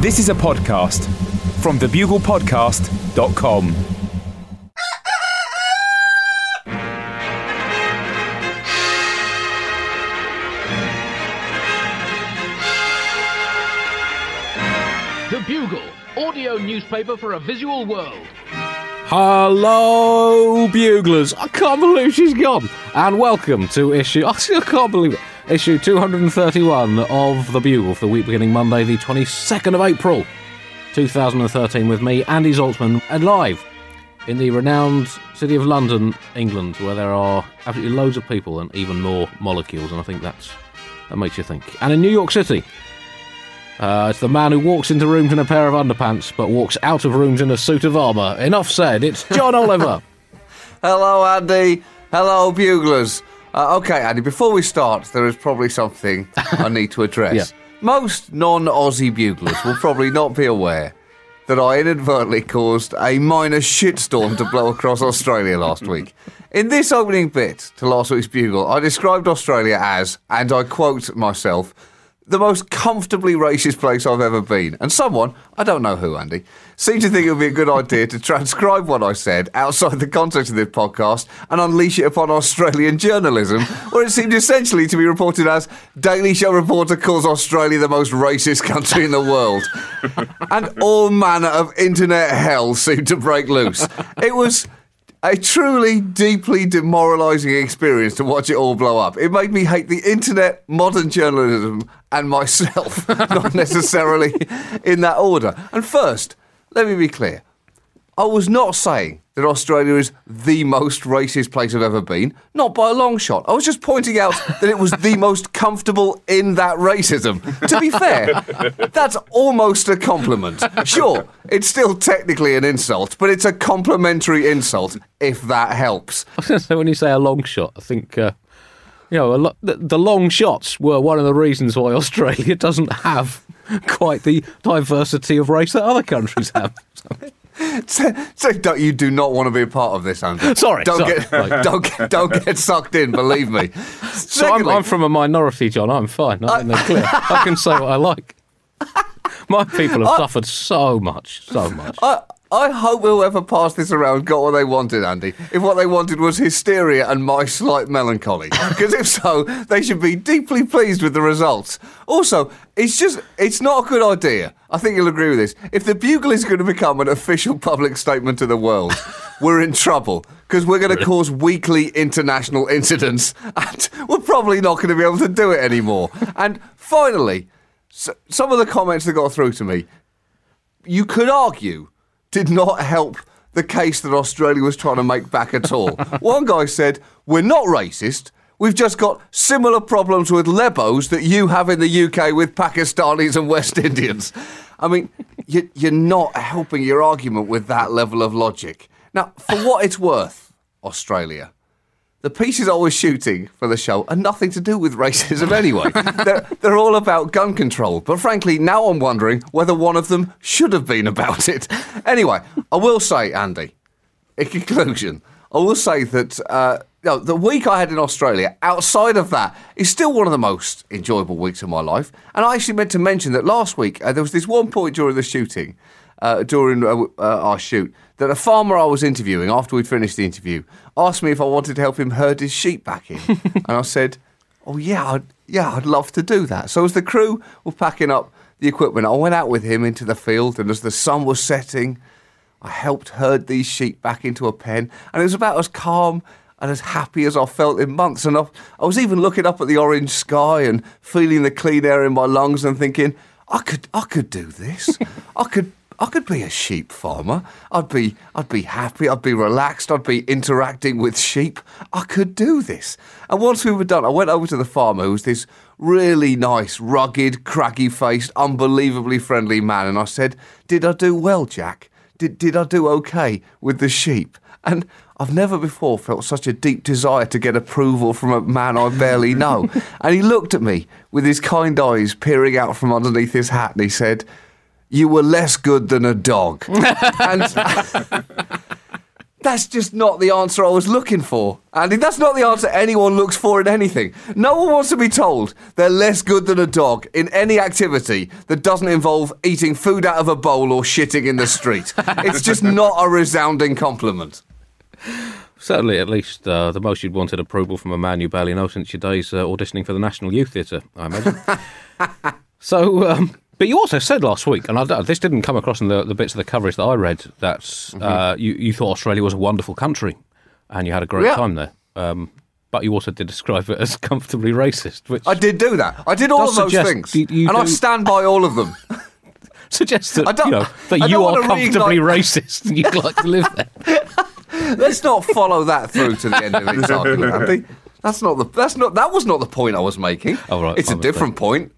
This is a podcast from thebuglepodcast.com. The Bugle, audio newspaper for a visual world. Hello, buglers! I can't believe she's gone. And welcome to issue. I still can't believe it. Issue 231 of the Bugle for the week beginning Monday, the 22nd of April, 2013, with me, Andy Zaltzman, and live in the renowned city of London, England, where there are absolutely loads of people and even more molecules. And I think that's that makes you think. And in New York City. Uh, it's the man who walks into rooms in a pair of underpants, but walks out of rooms in a suit of armour. Enough said. It's John Oliver. Hello, Andy. Hello, buglers. Uh, okay, Andy, before we start, there is probably something I need to address. Yeah. Most non Aussie buglers will probably not be aware that I inadvertently caused a minor shitstorm to blow across Australia last week. In this opening bit to last week's Bugle, I described Australia as, and I quote myself, the most comfortably racist place I've ever been. And someone, I don't know who, Andy, seemed to think it would be a good idea to transcribe what I said outside the context of this podcast and unleash it upon Australian journalism, where it seemed essentially to be reported as Daily Show reporter calls Australia the most racist country in the world. and all manner of internet hell seemed to break loose. It was a truly deeply demoralising experience to watch it all blow up. It made me hate the internet, modern journalism, and myself, not necessarily in that order. And first, let me be clear. I was not saying that Australia is the most racist place I've ever been, not by a long shot. I was just pointing out that it was the most comfortable in that racism. To be fair, that's almost a compliment. Sure, it's still technically an insult, but it's a complimentary insult, if that helps. so when you say a long shot, I think uh, you know a lo- the, the long shots were one of the reasons why Australia doesn't have quite the diversity of race that other countries have. So, so don't, you do not want to be a part of this, Andrew. Sorry, don't sorry. get Right. don't get don't get sucked in. Believe me. So I'm, I'm from a minority, John. I'm fine. I'm in the clear. I can say what I like. My people have suffered so much, so much. I, I hope whoever passed this around got what they wanted, Andy. If what they wanted was hysteria and my slight melancholy. Because if so, they should be deeply pleased with the results. Also, it's just, it's not a good idea. I think you'll agree with this. If the Bugle is going to become an official public statement to the world, we're in trouble. Because we're going to cause weekly international incidents. And we're probably not going to be able to do it anymore. And finally, s some of the comments that got through to me you could argue did not help the case that Australia was trying to make back at all. One guy said, We're not racist. We've just got similar problems with Lebos that you have in the UK with Pakistanis and West Indians. I mean, you, you're not helping your argument with that level of logic. Now, for what it's worth, Australia, the pieces I was shooting for the show are nothing to do with racism anyway. they're, they're all about gun control. But frankly, now I'm wondering whether one of them should have been about it. Anyway, I will say, Andy, in conclusion, I will say that uh, you know, the week I had in Australia, outside of that, is still one of the most enjoyable weeks of my life. And I actually meant to mention that last week uh, there was this one point during the shooting, uh, during uh, uh, our shoot, that a farmer I was interviewing after we'd finished the interview asked me if I wanted to help him herd his sheep back in, and I said, "Oh yeah, I'd, yeah, I'd love to do that." So as the crew were packing up the equipment, I went out with him into the field, and as the sun was setting. I helped herd these sheep back into a pen, and it was about as calm and as happy as I felt in months. And I, I was even looking up at the orange sky and feeling the clean air in my lungs and thinking, I could, I could do this. I could, I could be a sheep farmer. I'd be, I'd be happy. I'd be relaxed. I'd be interacting with sheep. I could do this. And once we were done, I went over to the farmer, who was this really nice, rugged, craggy-faced, unbelievably friendly man, and I said, "Did I do well, Jack?" did, did I do okay with the sheep? And I've never before felt such a deep desire to get approval from a man I barely know. and he looked at me with his kind eyes peering out from underneath his hat and he said, You were less good than a dog. and That's just not the answer I was looking for. Andy, that's not the answer anyone looks for in anything. No one wants to be told they're less good than a dog in any activity that doesn't involve eating food out of a bowl or shitting in the street. it's just not a resounding compliment. Certainly, at least uh, the most you'd wanted approval from a man you barely know since your days uh, auditioning for the National Youth Theatre, I imagine. so, um, but you also said last week, and I, this didn't come across in the, the bits of the coverage that I read, that Mm-hmm. uh, you, you thought Australia was a wonderful country and you had a great Yeah. time there. Um, but you also did describe it as comfortably racist, which I did do that. I did all of those things. you- you and I stand by all of them. suggests that, you know, that you are comfortably racist and you'd like to live there. Let's not follow that through to the end of this argument, Andy. That's not the. That's not. That was not the point I was making. Oh, right, It's a different point.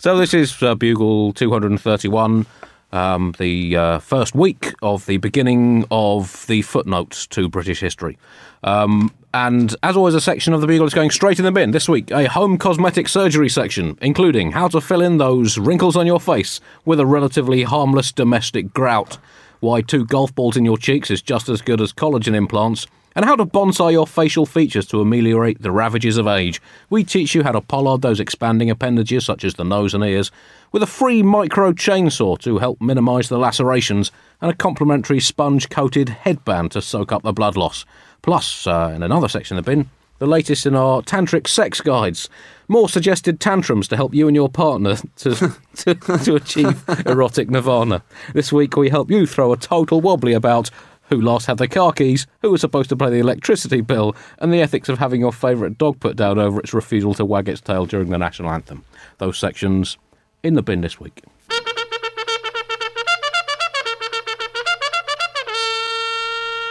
So this is uh, Bugle 231, um, the uh, first week of the beginning of the footnotes to British history. Um, and as always, a section of the Bugle is going straight in the bin. This week, a home cosmetic surgery section, including how to fill in those wrinkles on your face with a relatively harmless domestic grout, why two golf balls in your cheeks is just as good as collagen implants, and how to bonsai your facial features to ameliorate the ravages of age. We teach you how to pollard those expanding appendages, such as the nose and ears, with a free micro chainsaw to help minimise the lacerations, and a complimentary sponge coated headband to soak up the blood loss. Plus, uh, in another section of the bin, the latest in our tantric sex guides. More suggested tantrums to help you and your partner to, to, to achieve erotic nirvana. This week we help you throw a total wobbly about who last had the car keys, who was supposed to pay the electricity bill, and the ethics of having your favourite dog put down over its refusal to wag its tail during the national anthem. Those sections in the bin this week.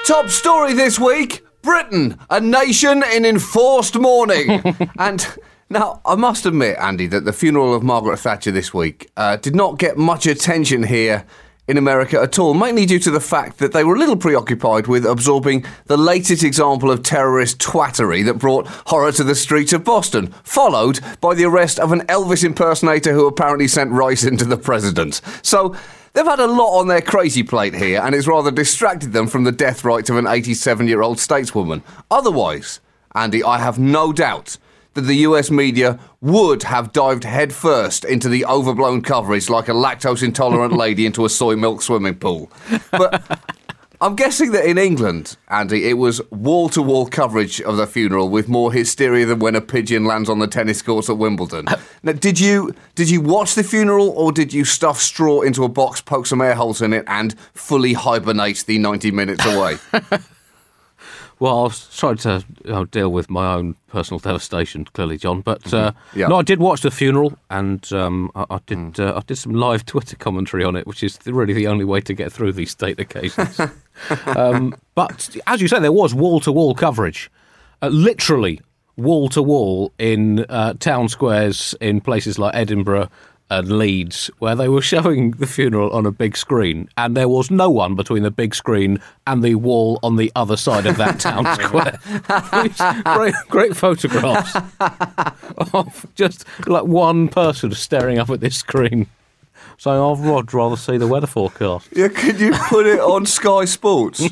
Top story this week Britain, a nation in enforced mourning. and now, I must admit, Andy, that the funeral of Margaret Thatcher this week uh, did not get much attention here in America at all, mainly due to the fact that they were a little preoccupied with absorbing the latest example of terrorist twattery that brought horror to the streets of Boston, followed by the arrest of an Elvis impersonator who apparently sent ricin to the president. So, They've had a lot on their crazy plate here, and it's rather distracted them from the death rites of an 87 year old stateswoman. Otherwise, Andy, I have no doubt that the US media would have dived headfirst into the overblown coverage like a lactose intolerant lady into a soy milk swimming pool. But I'm guessing that in England, Andy, it was wall to wall coverage of the funeral with more hysteria than when a pigeon lands on the tennis courts at Wimbledon. Uh, now, did you did you watch the funeral or did you stuff straw into a box, poke some air holes in it, and fully hibernate the 90 minutes away? Well, I was trying to you know, deal with my own personal devastation, clearly, John. But uh, Yeah. no, I did watch the funeral, and um, I, I did. Uh, I did some live Twitter commentary on it, which is really the only way to get through these state occasions. um, but as you say, there was wall to wall coverage, uh, literally wall to wall in uh, town squares in places like Edinburgh and Leeds, where they were showing the funeral on a big screen, and there was no one between the big screen and the wall on the other side of that town square. great, great photographs of just like one person staring up at this screen, saying, "Oh, I'd rather see the weather forecast." yeah, could you put it on Sky Sports?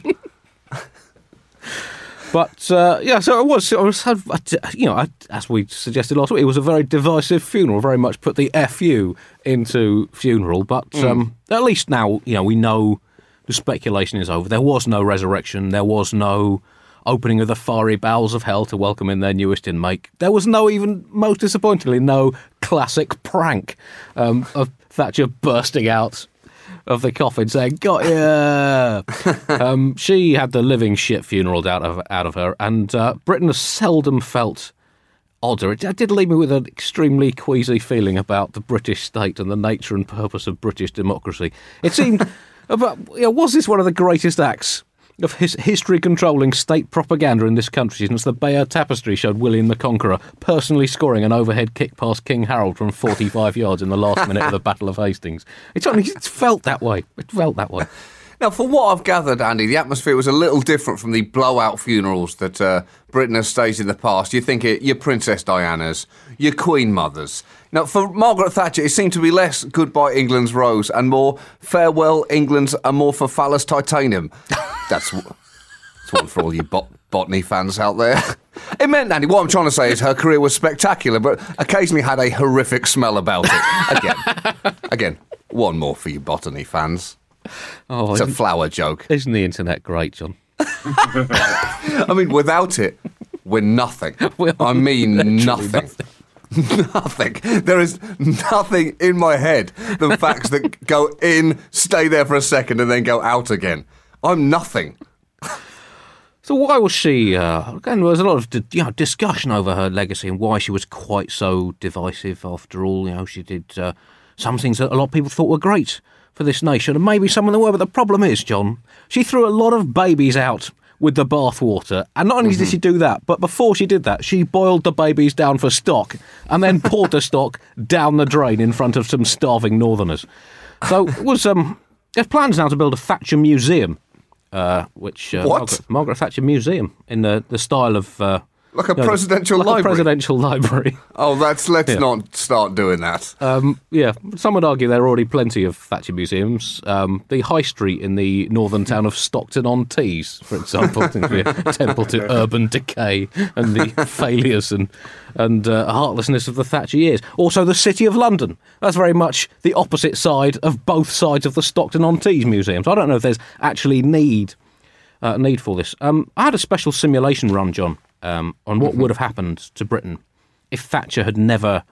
But uh, yeah, so it was. It was you know, I, as we suggested last week, it was a very divisive funeral. Very much put the fu into funeral. But um, at least now, you know, we know the speculation is over. There was no resurrection. There was no opening of the fiery bowels of hell to welcome in their newest inmate. There was no even, most disappointingly, no classic prank um, of Thatcher bursting out of the coffin saying, "Got ya." um, she had the living shit funeral out of out of her, and uh, Britain has seldom felt odder. It, did leave me with an extremely queasy feeling about the British state and the nature and purpose of British democracy. It seemed, about, you know, was this one of the greatest acts? Of his history controlling state propaganda in this country since the Bayeux Tapestry showed William the Conqueror personally scoring an overhead kick past King Harold from 45 yards in the last minute of the Battle of Hastings. It's only it's felt that way. It felt that way. Now, from what I've gathered, Andy, the atmosphere was a little different from the blowout funerals that uh, Britain has staged in the past. You think it, your Princess Diana's, your Queen Mothers. Now, for Margaret Thatcher, it seemed to be less goodbye England's rose and more farewell England's amorphophallus titanum. That's, that's one for all you bot- botany fans out there. It meant, Andy, what I'm trying to say is her career was spectacular, but occasionally had a horrific smell about it. Again, again, one more for you botany fans. Oh, It's a flower joke. isn't the internet great, John? I mean, without it, we're nothing. We're I mean, nothing. nothing. There is nothing in my head than facts that go in, stay there for a second, and then go out again. I'm nothing. So why was she? Uh, again, there was a lot of you know, discussion over her legacy and why she was quite so divisive. After all, you know, she did uh, some things that a lot of people thought were great for this nation, and maybe some of them were. But the problem is, John, she threw a lot of babies out with the bathwater, and not only did she do that, but before she did that, she boiled the babies down for stock and then poured the stock down the drain in front of some starving northerners. So it was um, there's plans now to build a Thatcher museum uh, which uh? Margaret, Margaret Thatcher Museum in the, the style of uh, Like a you know, presidential like library. A presidential library. Oh, that's let's not start doing that. Um, yeah, some would argue there are already plenty of Thatcher museums. Um, the High Street in the northern town of Stockton on Tees, for example, seems to be a temple to urban decay and the failures and and uh, heartlessness of the Thatcher years. Also, the City of London. That's very much the opposite side of both sides of the Stockton on Tees museum. So I don't know if there's actually need uh, need for this. Um, I had a special simulation run, John, um, on what would have happened to Britain if Thatcher had never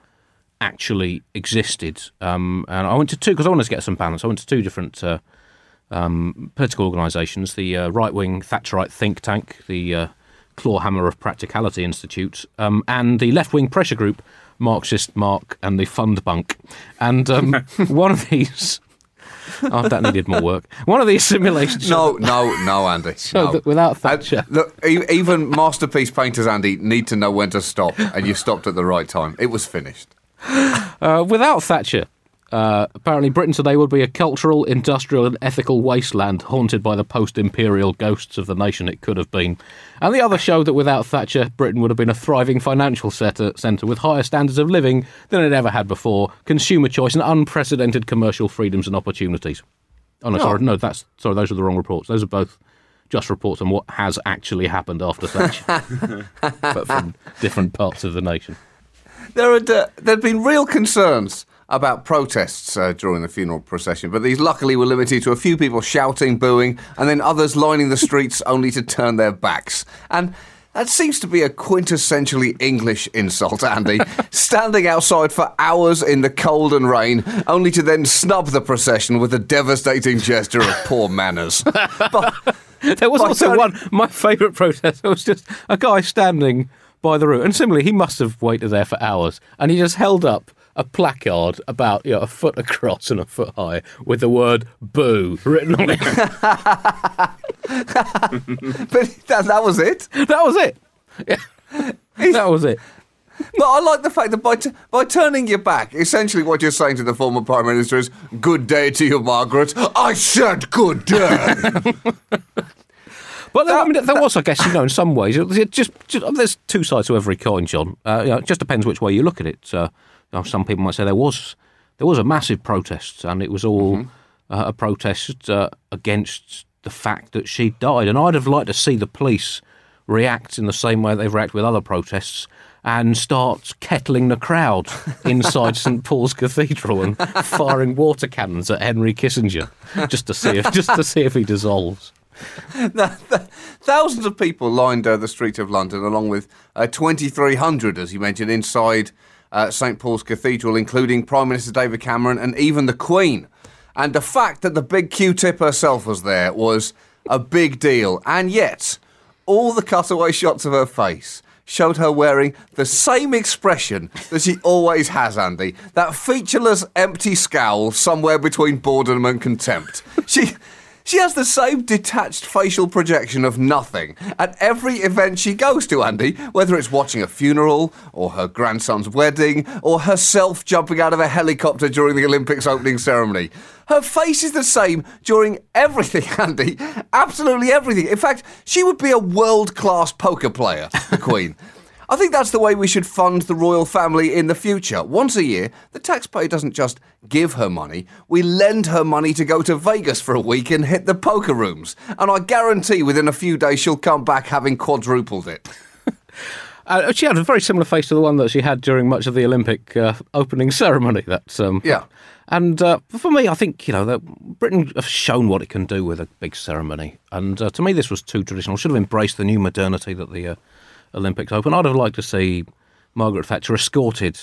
actually existed. Um, and I went to two because I wanted to get some balance. I went to two different uh, um, political organisations: the uh, right-wing Thatcherite think tank, the uh, Clawhammer of Practicality Institute, um, and the left-wing pressure group Marxist Mark and the Fund Bunk. And um, one of these. Oh, that needed more work. One of these simulations. No, no, no, Andy. So no. that without Thatcher, look, e- even masterpiece painters, Andy, need to know when to stop, and you stopped at the right time. It was finished. Uh, without Thatcher, uh, apparently Britain today would be a cultural, industrial, and ethical wasteland haunted by the post imperial ghosts of the nation it could have been. And the other showed that without Thatcher, Britain would have been a thriving financial centre centre with higher standards of living than it ever had before, consumer choice, and unprecedented commercial freedoms and opportunities. Oh, no, sorry, no, that's sorry, those are the wrong reports. Those are both just reports on what has actually happened after Thatcher, but from different parts of the nation. There had uh, there'd been real concerns about protests uh, during the funeral procession, but these luckily were limited to a few people shouting, booing, and then others lining the streets only to turn their backs. And that seems to be a quintessentially English insult, Andy. Standing outside for hours in the cold and rain, only to then snub the procession with a devastating gesture of poor manners. But There was also turning- one, my favourite protest. It was just a guy standing by the route. And similarly, he must have waited there for hours. And he just held up a placard about you know, a foot across and a foot high with the word boo written on it. but that, that was it. that was it. Yeah. That was it. But I like the fact that by, t- by turning your back, essentially what you're saying to the former Prime Minister is, Good day to you, Margaret. I said good day. But there, I mean, there was, I guess, you know, in some ways, it, it just, just there's two sides to every coin, John. Uh, you know, it just depends which way you look at it. Uh, know, some people might say there was there was a massive protest, and it was all uh, a protest uh, against the fact that she died. And I'd have liked to see the police react in the same way they've reacted with other protests. And start kettling the crowd inside St Paul's Cathedral and firing water cannons at Henry Kissinger, just to see if just to see if he dissolves. Thousands of people lined uh, the streets of London, along with uh, 2,300, as you mentioned, inside uh, St Paul's Cathedral, including Prime Minister David Cameron and even the Queen. And the fact that the big Q-tip herself was there was a big deal. And yet, all the cutaway shots of her face showed her wearing the same expression that she always has, Andy. That featureless, empty scowl somewhere between boredom and contempt. She. She has the same detached facial projection of nothing at every event she goes to, Andy, whether it's watching a funeral, or her grandson's wedding, or herself jumping out of a helicopter during the Olympics opening ceremony. Her face is the same during everything, Andy. Absolutely everything. In fact, she would be a world class poker player, the Queen. I think that's the way we should fund the royal family in the future. Once a year, the taxpayer doesn't just give her money, we lend her money to go to Vegas for a week and hit the poker rooms. And I guarantee within a few days she'll come back having quadrupled it. Uh, she had a very similar face to the one that she had during much of the Olympic uh, opening ceremony. That's um, Yeah. And uh, for me, I think you know that Britain have shown what it can do with a big ceremony, and uh, to me, this was too traditional. Should have embraced the new modernity that the uh, Olympics open. I'd have liked to see Margaret Thatcher escorted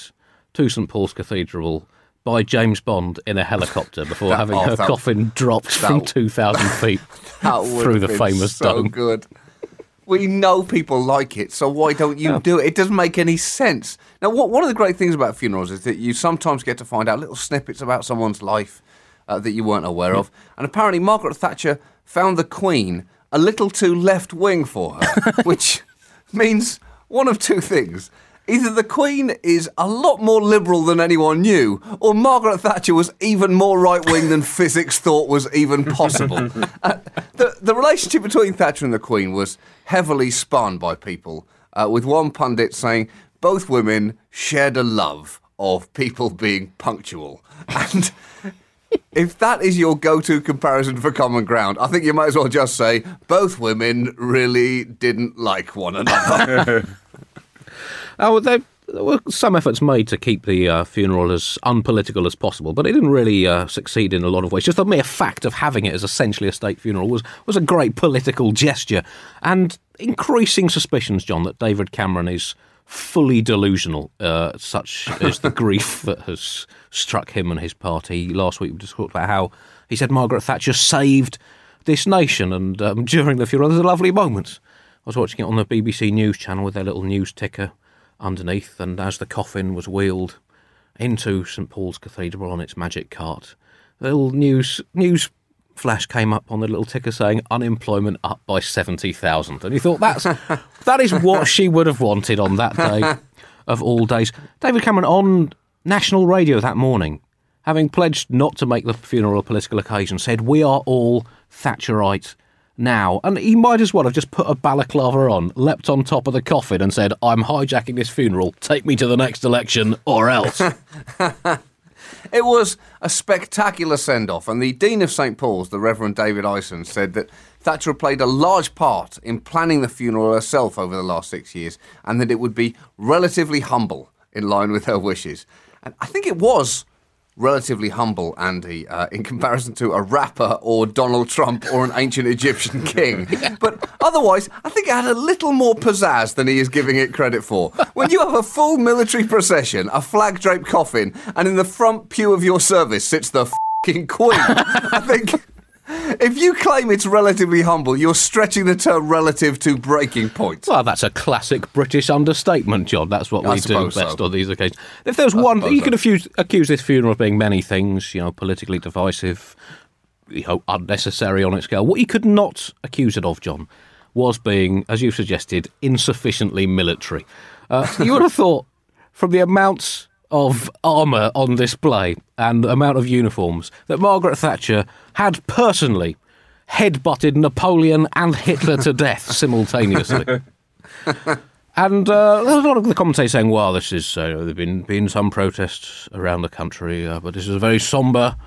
to St Paul's Cathedral by James Bond in a helicopter before That- having oh, her that- coffin dropped from two thousand feet through the famous so dome. good. We know people like it, so why don't you do it? It doesn't make any sense. Now, what, one of the great things about funerals is that you sometimes get to find out little snippets about someone's life uh, that you weren't aware of. And apparently, Margaret Thatcher found the Queen a little too left wing for her, which means one of two things. Either the Queen is a lot more liberal than anyone knew, or Margaret Thatcher was even more right wing than physics thought was even possible. Uh, the, the relationship between Thatcher and the Queen was heavily spun by people, uh, with one pundit saying both women shared a love of people being punctual. And if that is your go to comparison for common ground, I think you might as well just say both women really didn't like one another. Oh, there, there were some efforts made to keep the uh, funeral as unpolitical as possible, but it didn't really uh, succeed in a lot of ways. Just the mere fact of having it as essentially a state funeral was, was a great political gesture, and increasing suspicions, John, that David Cameron is fully delusional. Uh, such is the grief that has struck him and his party. Last week we just talked about how he said Margaret Thatcher saved this nation, and um, during the funeral, there's a lovely moment. I was watching it on the BBC News channel with their little news ticker underneath, and as the coffin was wheeled into St Paul's Cathedral on its magic cart, a little news news flash came up on the little ticker saying unemployment up by seventy thousand, and he thought that's that is what she would have wanted on that day of all days. David Cameron on national radio that morning, having pledged not to make the funeral a political occasion, said we are all Thatcherite now. And he might as well have just put a balaclava on, leapt on top of the coffin, and said, I'm hijacking this funeral, take me to the next election, or else. It was a spectacular send off, and the Dean of St Paul's, the Reverend David Ison, said that Thatcher played a large part in planning the funeral herself over the last six years, and that it would be relatively humble in line with her wishes. And I think it was relatively humble, Andy, uh, in comparison to a rapper or Donald Trump or an ancient Egyptian king. But otherwise, I think it had a little more pizzazz than he is giving it credit for. When you have a full military procession, a flag draped coffin, and in the front pew of your service sits the fucking queen, I think. If you claim it's relatively humble, you're stretching the term relative to breaking point. well, that's a classic British understatement, John. That's what I we do best so. on these occasions. If there was one, you so. could accuse, accuse this funeral of being many things, you know, politically divisive, you know, unnecessary on its scale. What you could not accuse it of, John, was being, as you suggested, insufficiently military. Uh, you would have thought, from the amounts of armour on display and the amount of uniforms, that Margaret Thatcher had personally headbutted Napoleon and Hitler to death simultaneously. And uh, there's a lot of the commentators saying, well, this is, uh, there have been, been some protests around the country, uh, but this is a very sombre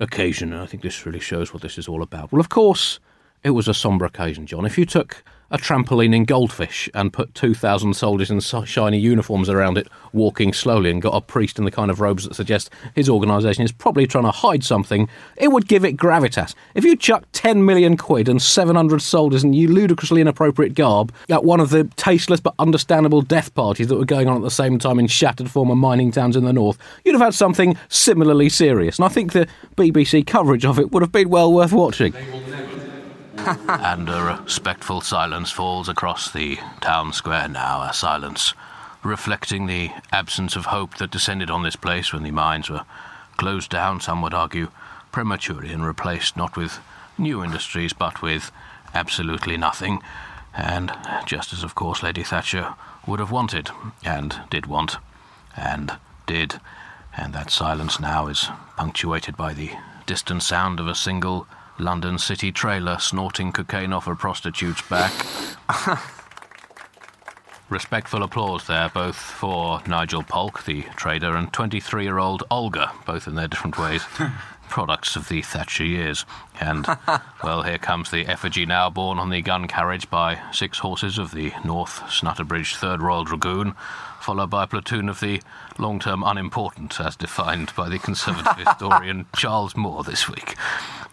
occasion, and I think this really shows what this is all about. Well, of course, it was a sombre occasion, John. If you took a trampoline in Goldfish and put 2,000 soldiers in shiny uniforms around it, walking slowly, and got a priest in the kind of robes that suggest his organisation is probably trying to hide something, it would give it gravitas. If you chucked 10 million quid and 700 soldiers in ludicrously inappropriate garb at one of the tasteless but understandable death parties that were going on at the same time in shattered former mining towns in the north, you'd have had something similarly serious. And I think the BBC coverage of it would have been well worth watching. and a respectful silence falls across the town square now, a silence reflecting the absence of hope that descended on this place when the mines were closed down, some would argue, prematurely and replaced not with new industries, but with absolutely nothing. And just as, of course, Lady Thatcher would have wanted, and did want, and did. And that silence now is punctuated by the distant sound of a single London city trailer snorting cocaine off a prostitute's back. Respectful applause there, both for Nigel Polk, the trader, and 23 year old Olga, both in their different ways, products of the Thatcher years. And, well, here comes the effigy now borne on the gun carriage by six horses of the North Snutterbridge 3rd Royal Dragoon, followed by a platoon of the long term unimportant, as defined by the Conservative historian Charles Moore this week.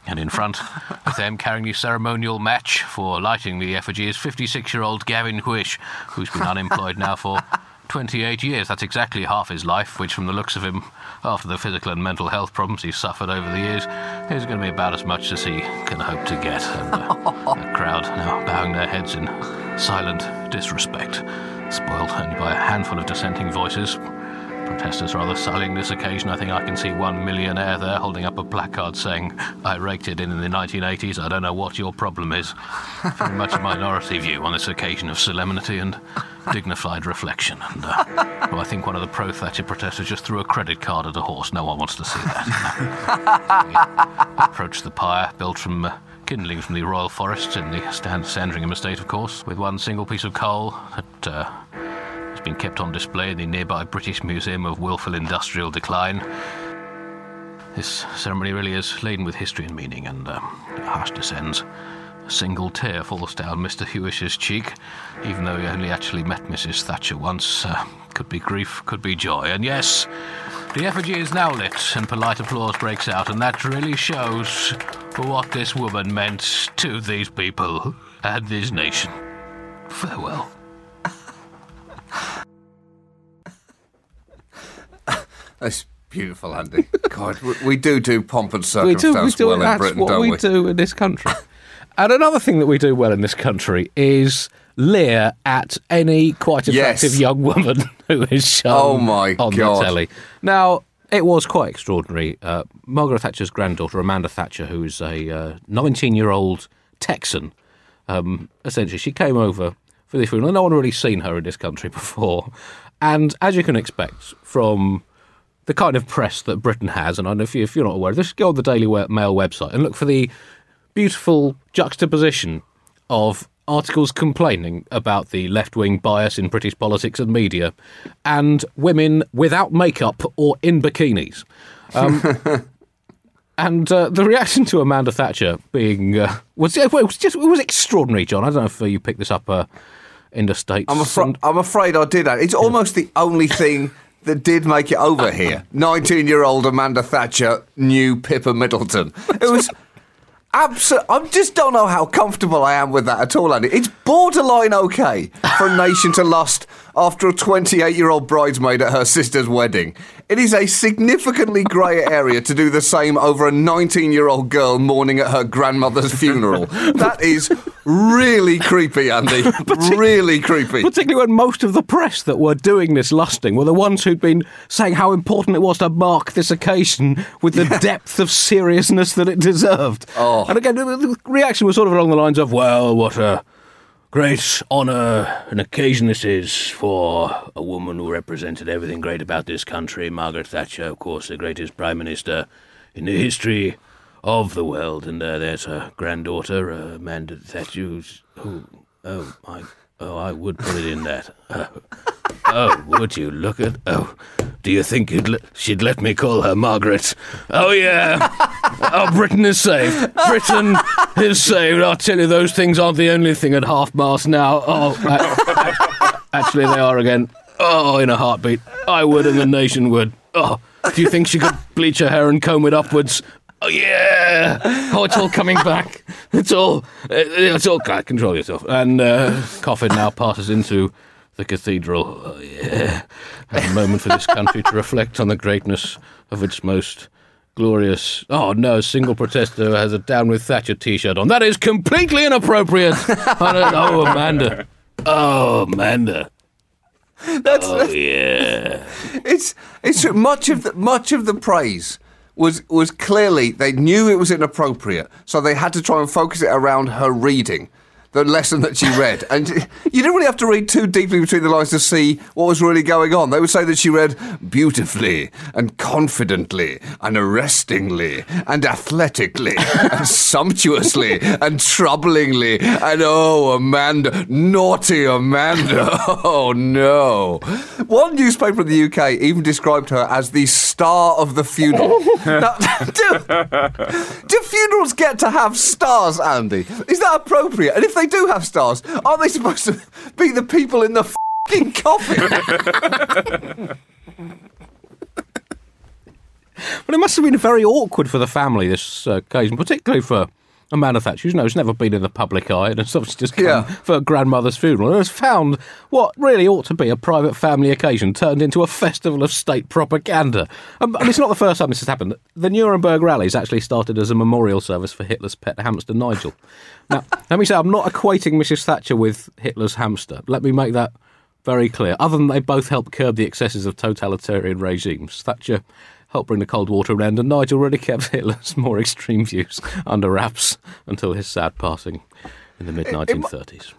And in front, with them carrying the ceremonial match for lighting the effigy is 56 year old Gavin Huish, who's been unemployed now for 28 years. That's exactly half his life, which, from the looks of him, after the physical and mental health problems he's suffered over the years, is going to be about as much as he can hope to get. And uh, the crowd now bowing their heads in silent disrespect, spoiled only by a handful of dissenting voices. Protesters rather sullying this occasion. I think I can see one millionaire there holding up a placard saying, I raked it in in the 1980s, I don't know what your problem is. Very much a minority view on this occasion of solemnity and dignified reflection. And uh, well, I think one of the pro Thatcher protesters just threw a credit card at a horse. No one wants to see that. We approached the pyre, built from. Uh, Kindlings from the Royal Forests in the Sandringham estate, of course, with one single piece of coal that uh, been kept on display in the nearby British Museum of Willful Industrial Decline. This ceremony really is laden with history and meaning, and a hush descends. A single tear falls down Mr. Hewish's cheek, even though he only actually met Mrs. Thatcher once. Uh, could be grief, could be joy, and yes, the effigy is now lit, and polite applause breaks out, and that really shows what this woman meant to these people and this nation. Farewell. That's beautiful, Andy. God, we, we do do pomp and we do, we circumstance do well in that's Britain, what don't we, we? do in this country. and another thing that we do well in this country is leer at any quite Yes. attractive young woman who is shown Oh my on God. the telly. Now, it was quite extraordinary. Uh, Margaret Thatcher's granddaughter, Amanda Thatcher, who's a 19 year old Texan, um, essentially, she came over for this funeral. No one had really seen her in this country before. And as you can expect from the kind of press that Britain has, and I know if, you, if you're not aware, just go on the Daily Mail website and look for the beautiful juxtaposition of articles complaining about the left wing bias in British politics and media and women without makeup or in bikinis. Um, and uh, the reaction to Amanda Thatcher being uh, was, it was just it was extraordinary, John. I don't know if uh, you picked this up uh, in the States. I'm, afra- I'm afraid I did that. It's almost the only thing that did make it over here. 19 year old Amanda Thatcher new Pippa Middleton. It was. Absolutely, I just don't know how comfortable I am with that at all, Andy. It's borderline okay for a nation to lust after a 28 year old bridesmaid at her sister's wedding. It is a significantly greyer area to do the same over a 19 year old girl mourning at her grandmother's funeral. That is really creepy, Andy. really creepy. Particularly when most of the press that were doing this lusting were the ones who'd been saying how important it was to mark this occasion with the depth of seriousness that it deserved. Oh. And again, the, the reaction was sort of along the lines of, well, what a great honour and occasion this is for a woman who represented everything great about this country, Margaret Thatcher, of course, the greatest Prime Minister in the history of the world. And uh, there's her granddaughter, uh, Amanda Thatcher, who, oh, my, oh, I would put it in that. Oh, would you look at, oh, do you think le- she'd let me call her Margaret? Oh, yeah. Oh, Britain is saved. Britain is saved. I'll tell you, those things aren't the only thing at half mast now. Oh, a- actually, they are again. Oh, in a heartbeat. I would, and the nation would. Oh, do you think she could bleach her hair and comb it upwards? Oh yeah! Oh, it's all coming back. It's all. It's all. Control yourself. And uh, coffin now passes into the cathedral. Oh yeah! A moment for this country to reflect on the greatness of its most glorious. Oh no! A single protester has a "Down with Thatcher" T-shirt on. That is completely inappropriate. Oh, Amanda. Oh, Amanda. That's, Oh yeah. It's it's much of the much of the praise was was clearly they knew it was inappropriate, so they had to try and focus it around her reading the lesson that she read. And you didn't really have to read too deeply between the lines to see what was really going on. They would say that she read beautifully and confidently and arrestingly and athletically and sumptuously and troublingly. And oh, Amanda, naughty Amanda. Oh no. One newspaper in the UK even described her as the star of the funeral. now, do, do funerals get to have stars, Andy? Is that appropriate? And if they do have stars, aren't they supposed to be the people in the fucking coffin? Well, it must have been very awkward for the family this uh, occasion, particularly for Amanda Thatcher, you know, who's never been in the public eye and has obviously just come Yeah. for her grandmother's funeral and has found what really ought to be a private family occasion turned into a festival of state propaganda. Um, and it's not the first time this has happened. The Nuremberg rallies actually started as a memorial service for Hitler's pet hamster, Nigel. Now, let me say, I'm not equating Mrs. Thatcher with Hitler's hamster. Let me make that very clear. Other than they both helped curb the excesses of totalitarian regimes, Thatcher helped bring the Cold water end, and Nigel really kept Hitler's more extreme views under wraps until his sad passing in the mid 1930s.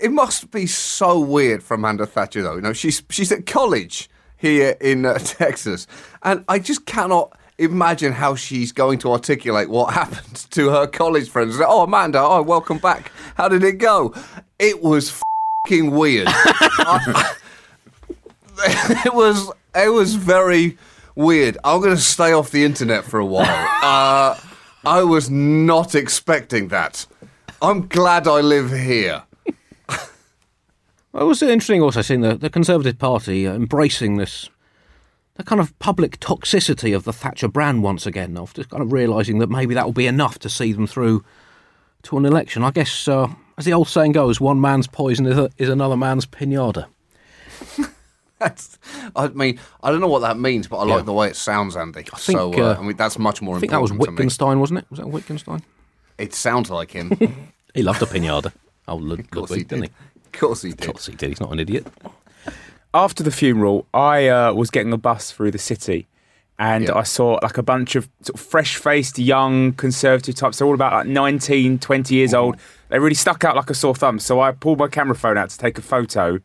it must be so weird for Amanda Thatcher, though. You know, she's she's at college here in uh, Texas, and I just cannot imagine how she's going to articulate what happened to her college friends. Oh, Amanda, oh, welcome back. How did it go? It was fucking weird. I- it was it was very weird. I'm going to stay off the internet for a while. Uh, I was not expecting that. I'm glad I live here. Well, it was interesting also seeing the, the Conservative Party embracing this the kind of public toxicity of the Thatcher brand once again, after kind of realising that maybe that will be enough to see them through to an election. I guess, uh, as the old saying goes, one man's poison is, a, is another man's pinata. That's, I mean, I don't know what that means, but I Yeah. like the way it sounds, Andy. think, so, uh, uh, I mean, that's much more important. I think that was important to me. Wittgenstein, wasn't it? Was that Wittgenstein? It sounds like him. He loved a pinata. Oh, Lud- of course Ludwig, he didn't he? Of course he did. Of course he did. He's not an idiot. after the funeral, I uh, was getting a bus through the city, and Yeah. I saw like a bunch of sort of fresh-faced, young conservative types. They're all about like 19, 20 years old. They really stuck out like a sore thumb. So I pulled my camera phone out to take a photo,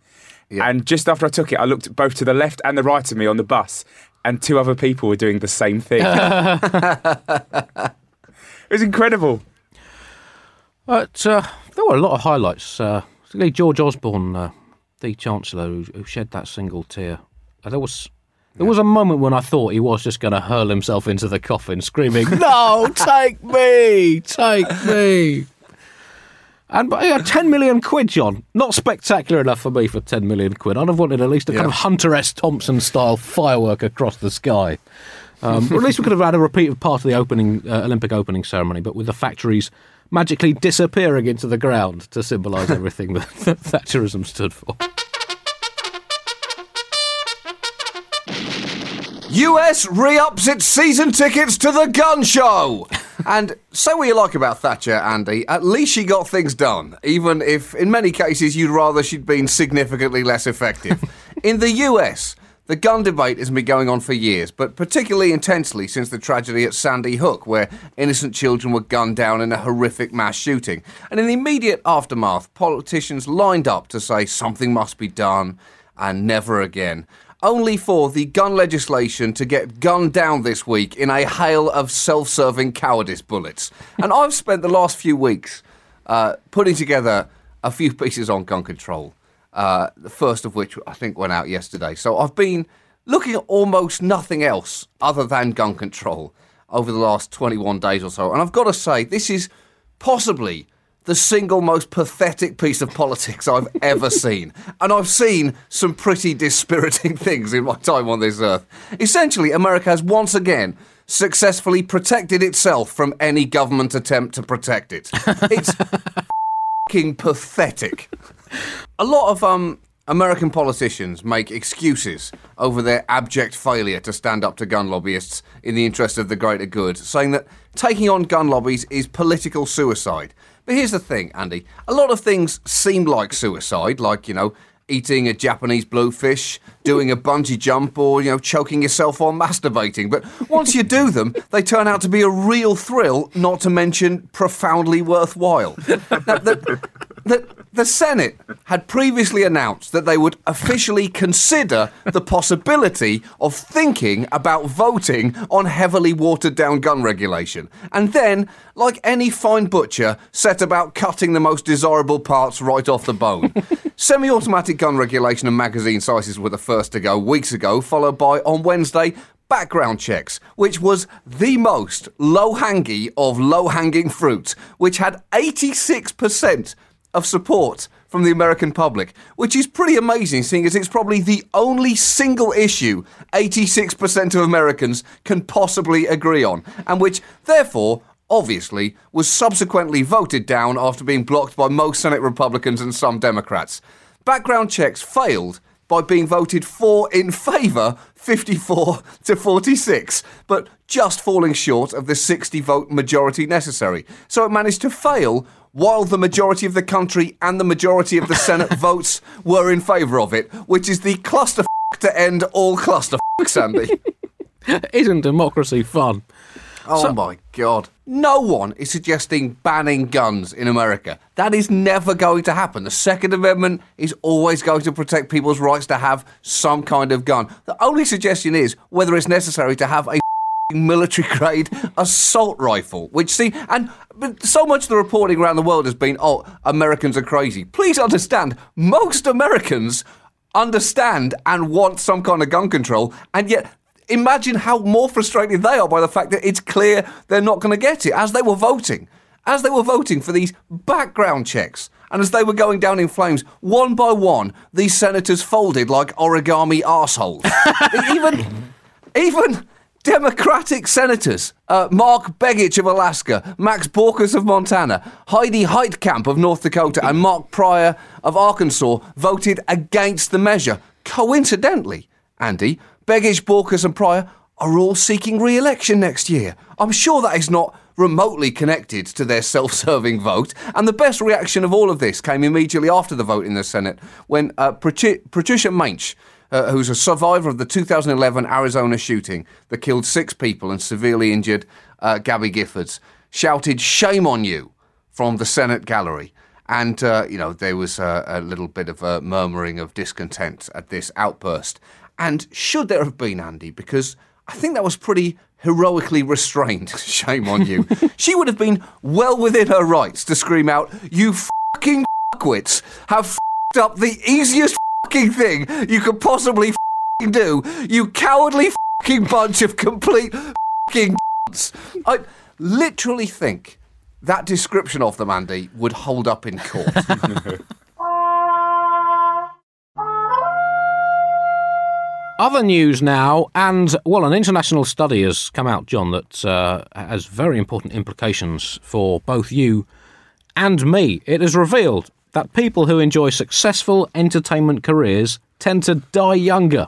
Yeah. and just after I took it, I looked both to the left and the right of me on the bus, and two other people were doing the same thing. it was incredible. But uh, there were a lot of highlights. Uh, George Osborne, uh, the Chancellor, who, who shed that single tear. Uh, there was there was a moment when I thought he was just going to hurl himself into the coffin, screaming, "No, take me, take me!" And but, yeah, ten million quid, John. Not spectacular enough for me for ten million quid. I'd have wanted at least a kind of Hunter S. Thompson style firework across the sky. Um, or at least we could have had a repeat of part of the opening uh, Olympic opening ceremony, but with the factories magically disappearing into the ground to symbolise everything that, that Thatcherism stood for. US re-ups its season tickets to the gun show. And say what you like about Thatcher, Andy, at least she got things done, even if in many cases you'd rather she'd been significantly less effective. in the US, the gun debate has been going on for years, but particularly intensely since the tragedy at Sandy Hook, where innocent children were gunned down in a horrific mass shooting. And in the immediate aftermath, politicians lined up to say something must be done and never again only for the gun legislation to get gunned down this week in a hail of self serving cowardice bullets. And I've spent the last few weeks uh, putting together a few pieces on gun control, uh, the first of which I think went out yesterday. So I've been looking at almost nothing else other than gun control over the last 21 days or so. And I've got to say, this is possibly the single most pathetic piece of politics I've ever seen. And I've seen some pretty dispiriting things in my time on this earth. Essentially, America has once again successfully protected itself from any government attempt to protect it. It's fucking pathetic. A lot of um American politicians make excuses over their abject failure to stand up to gun lobbyists in the interest of the greater good, saying that taking on gun lobbies is political suicide. But here's the thing, Andy. A lot of things seem like suicide, like, you know, eating a Japanese blowfish, doing a bungee jump, or you know, choking yourself while masturbating. But once you do them, they turn out to be a real thrill, not to mention profoundly worthwhile. Now, the, the, the Senate had previously announced that they would officially consider the possibility of thinking about voting on heavily watered down gun regulation. And then, like any fine butcher, set about cutting the most desirable parts right off the bone. Semi automatic gun regulation and magazine sizes were the first to go weeks ago, followed by, on Wednesday, background checks, which was the most low hanging of low hanging fruit, which had 86% of support from the American public, which is pretty amazing, seeing as it's probably the only single issue 86% of Americans can possibly agree on, and which, therefore, obviously, was subsequently voted down after being blocked by most Senate Republicans and some Democrats. Background checks failed by being voted for in favour 54 to 46, but just falling short of the 60 vote majority necessary. So it managed to fail while the majority of the country and the majority of the Senate votes were in favour of it, which is the cluster to end all cluster Andy. Isn't democracy fun? Oh So- my god. No one is suggesting banning guns in America. That is never going to happen. The Second Amendment is always going to protect people's rights to have some kind of gun. The only suggestion is whether it's necessary to have a military grade assault rifle, which see, and but so much of the reporting around the world has been, oh, Americans are crazy. Please understand, most Americans understand and want some kind of gun control, and yet imagine how more frustrated they are by the fact that it's clear they're not going to get it as they were voting. As they were voting for these background checks, and as they were going down in flames, one by one, these senators folded like origami arseholes. even, even Democratic senators, uh, Mark Begich of Alaska, Max Baucus of Montana, Heidi Heitkamp of North Dakota, and Mark Pryor of Arkansas voted against the measure. Coincidentally, Andy, Begich, Baucus, and Pryor are all seeking re election next year. I'm sure that is not remotely connected to their self serving vote. And the best reaction of all of this came immediately after the vote in the Senate when uh, Patricia Maisch, uh, who's a survivor of the 2011 Arizona shooting that killed six people and severely injured uh, Gabby Giffords, shouted, Shame on you from the Senate gallery. And, uh, you know, there was a, a little bit of a murmuring of discontent at this outburst. And should there have been, Andy, because I think that was pretty heroically restrained, shame on you, she would have been well within her rights to scream out, You fucking fuckwits have fucked up the easiest thing you could possibly fucking do, you cowardly fucking bunch of complete fucking I literally think that description of them, Andy, would hold up in court. Other news now, and well, an international study has come out, John, that uh, has very important implications for both you and me. It has revealed that people who enjoy successful entertainment careers tend to die younger.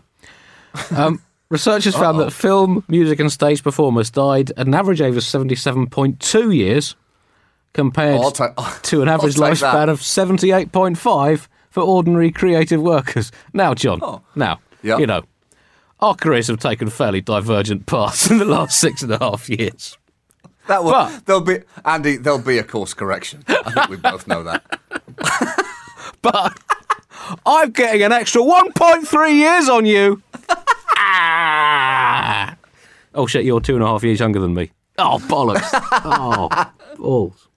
Um, researchers found that film, music, and stage performers died at an average age of 77.2 years compared I'll ta- I'll- to an average that. lifespan of 78.5 for ordinary creative workers. Now, John, now, Oh. Yeah. you know, our careers have taken fairly divergent paths in the last six and a half years. that will, But- there'll be Andy. There'll be a course correction. I think we both know that. But I'm getting an extra 1.3 years on you. Ah. Oh, shit, you're two and a half years younger than me. Oh, bollocks. oh, balls.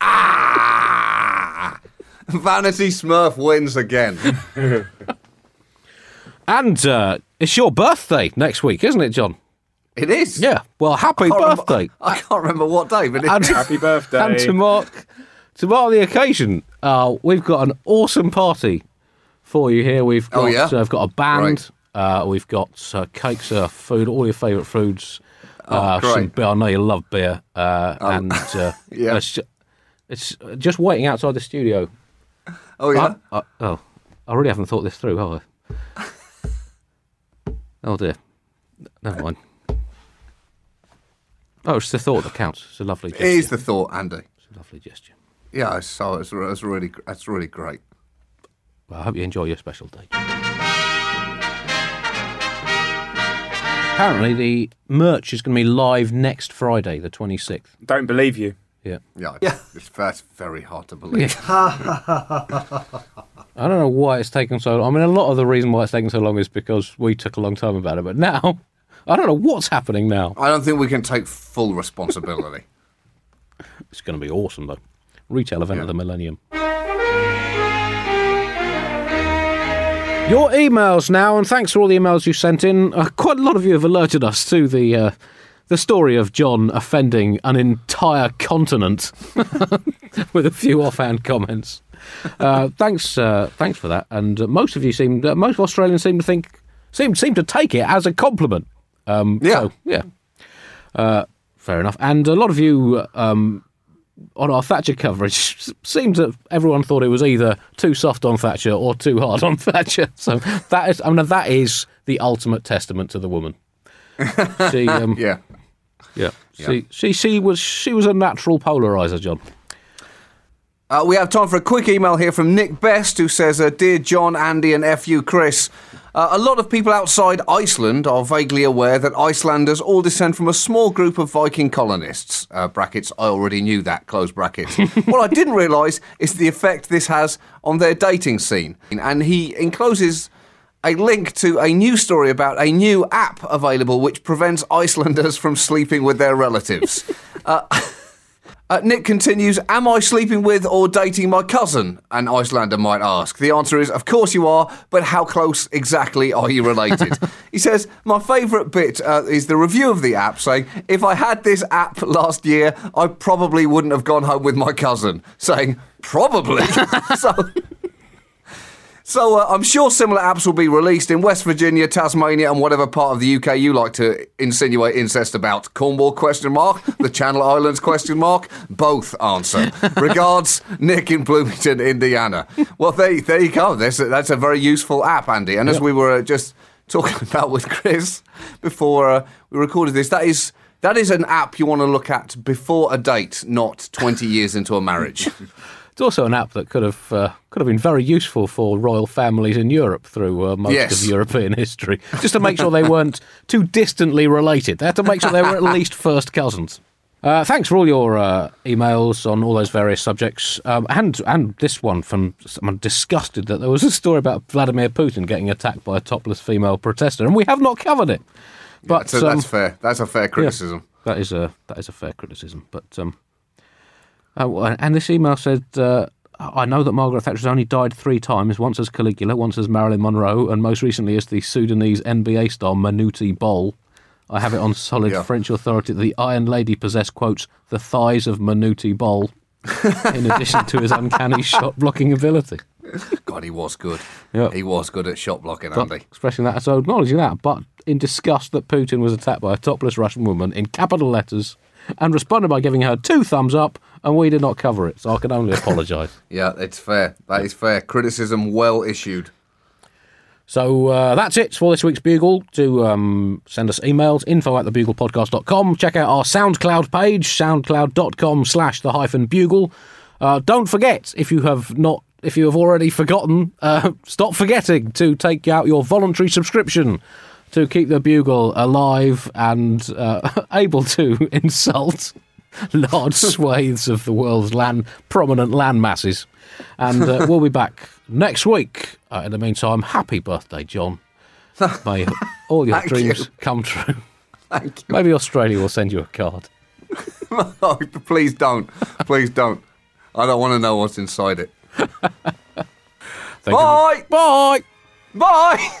Ah! Vanity Smurf wins again. And uh, it's your birthday next week, isn't it, John? It is. Yeah. Well, happy I can't remember- birthday. I can't remember what day, but it And- Happy birthday. And to mark, to mark the occasion, uh, we've got an awesome party for you here. We've got, Oh, yeah? uh, we've got a band. Right. Uh, we've got uh, cakes, uh, food, all your favourite foods. uh, great. some beer. I know you love beer, uh, and uh, Yeah. it's, ju- it's just waiting outside the studio. Oh yeah. I, I, oh, I really haven't thought this through, have I? oh dear. Never mind. Oh, it's the thought that counts. It's a lovely gesture. it is the thought, Andy. It's a lovely gesture. Yeah, so it's, it's really that's really great. Well, I hope you enjoy your special day. Apparently, the merch is going to be live next Friday, the 26th. Don't believe you. Yeah. Yeah, It's, that's very hard to believe. I don't know why it's taken so long. I mean, a lot of the reason why it's taken so long is because we took a long time about it. But now, I don't know what's happening now. I don't think we can take full responsibility. It's going to be awesome, though. Retail event of the millennium. Your emails now, and thanks for all the emails you sent in. Uh, quite a lot of you have alerted us to the uh, the story of John offending an entire continent with a few offhand comments. Uh, thanks, uh, thanks for that. And uh, most of you seem, uh, most Australians seem to think, seem seem to take it as a compliment. Um, Yeah. so, yeah. Uh, fair enough. And a lot of you um, on our Thatcher coverage seemed that everyone thought it was either too soft on Thatcher or too hard on Thatcher. So that is, I mean, that is the ultimate testament to the woman. She, um, Yeah. yeah, she, she, she was, she was a natural polarizer, John. Uh, we have time for a quick email here from Nick Best, who says, uh, "Dear John, Andy, and FU Chris." Uh, a lot of people outside Iceland are vaguely aware that Icelanders all descend from a small group of Viking colonists. Uh, brackets, I already knew that, close brackets. what I didn't realise is the effect this has on their dating scene. And he encloses a link to a news story about a new app available which prevents Icelanders from sleeping with their relatives. Uh, Nick continues, Am I sleeping with or dating my cousin? An Icelander might ask. The answer is, Of course you are, but how close exactly are you related? he says, My favourite bit uh, is the review of the app saying, If I had this app last year, I probably wouldn't have gone home with my cousin. Saying, Probably. so. So uh, I'm sure similar apps will be released in West Virginia, Tasmania, and whatever part of the UK you like to insinuate incest about. Cornwall question mark, the Channel Islands question mark, both answer. Regards, Nick in Bloomington, Indiana. Well, there, there you go. That's a, that's a very useful app, Andy. And as we were uh, just talking about with Chris before uh, we recorded this, that is. That is an app you want to look at before a date, not 20 years into a marriage. It's also an app that could have uh, could have been very useful for royal families in Europe through uh, most Yes. of European history, just to make sure they weren't too distantly related. They had to make sure they were at least first cousins. Uh, thanks for all your uh, emails on all those various subjects, um, and and this one from someone disgusted that there was a story about Vladimir Putin getting attacked by a topless female protester, and we have not covered it. But so um, that's fair. That's a fair criticism. that is a that is a fair criticism. But um, uh, and this email said, uh, "I know that Margaret Thatcher has only died three times: once as Caligula, once as Marilyn Monroe, and most recently as the Sudanese NBA star Manute Bol." I have it on solid Yeah. French authority that the Iron Lady possessed quotes the thighs of Manute Bol, in addition to his uncanny shot blocking ability. God, he was good. Yeah. He was good at shot blocking, But Andy. expressing that, so acknowledging that, but in disgust that Putin was attacked by a topless Russian woman in capital letters, and responded by giving her two thumbs up, and we did not cover it, so I can only apologise. Yeah, it's fair. That is fair. Criticism well issued. So uh, that's it for this week's Bugle. Do um, send us emails, info at thebuglepodcast.com. Check out our SoundCloud page, soundcloud.com slash the hyphen bugle. Uh, don't forget, if you have not, if you have already forgotten, uh, stop forgetting to take out your voluntary subscription to keep the Bugle alive and uh, able to insult large swathes of the world's land, prominent land masses. And uh, we'll be back next week. Uh, in the meantime, happy birthday, John. May all your dreams you. come true. Thank you. Maybe Australia will send you a card. Oh, please don't. Please don't. I don't want to know what's inside it. You. Bye. Bye. Bye.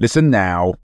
Listen now.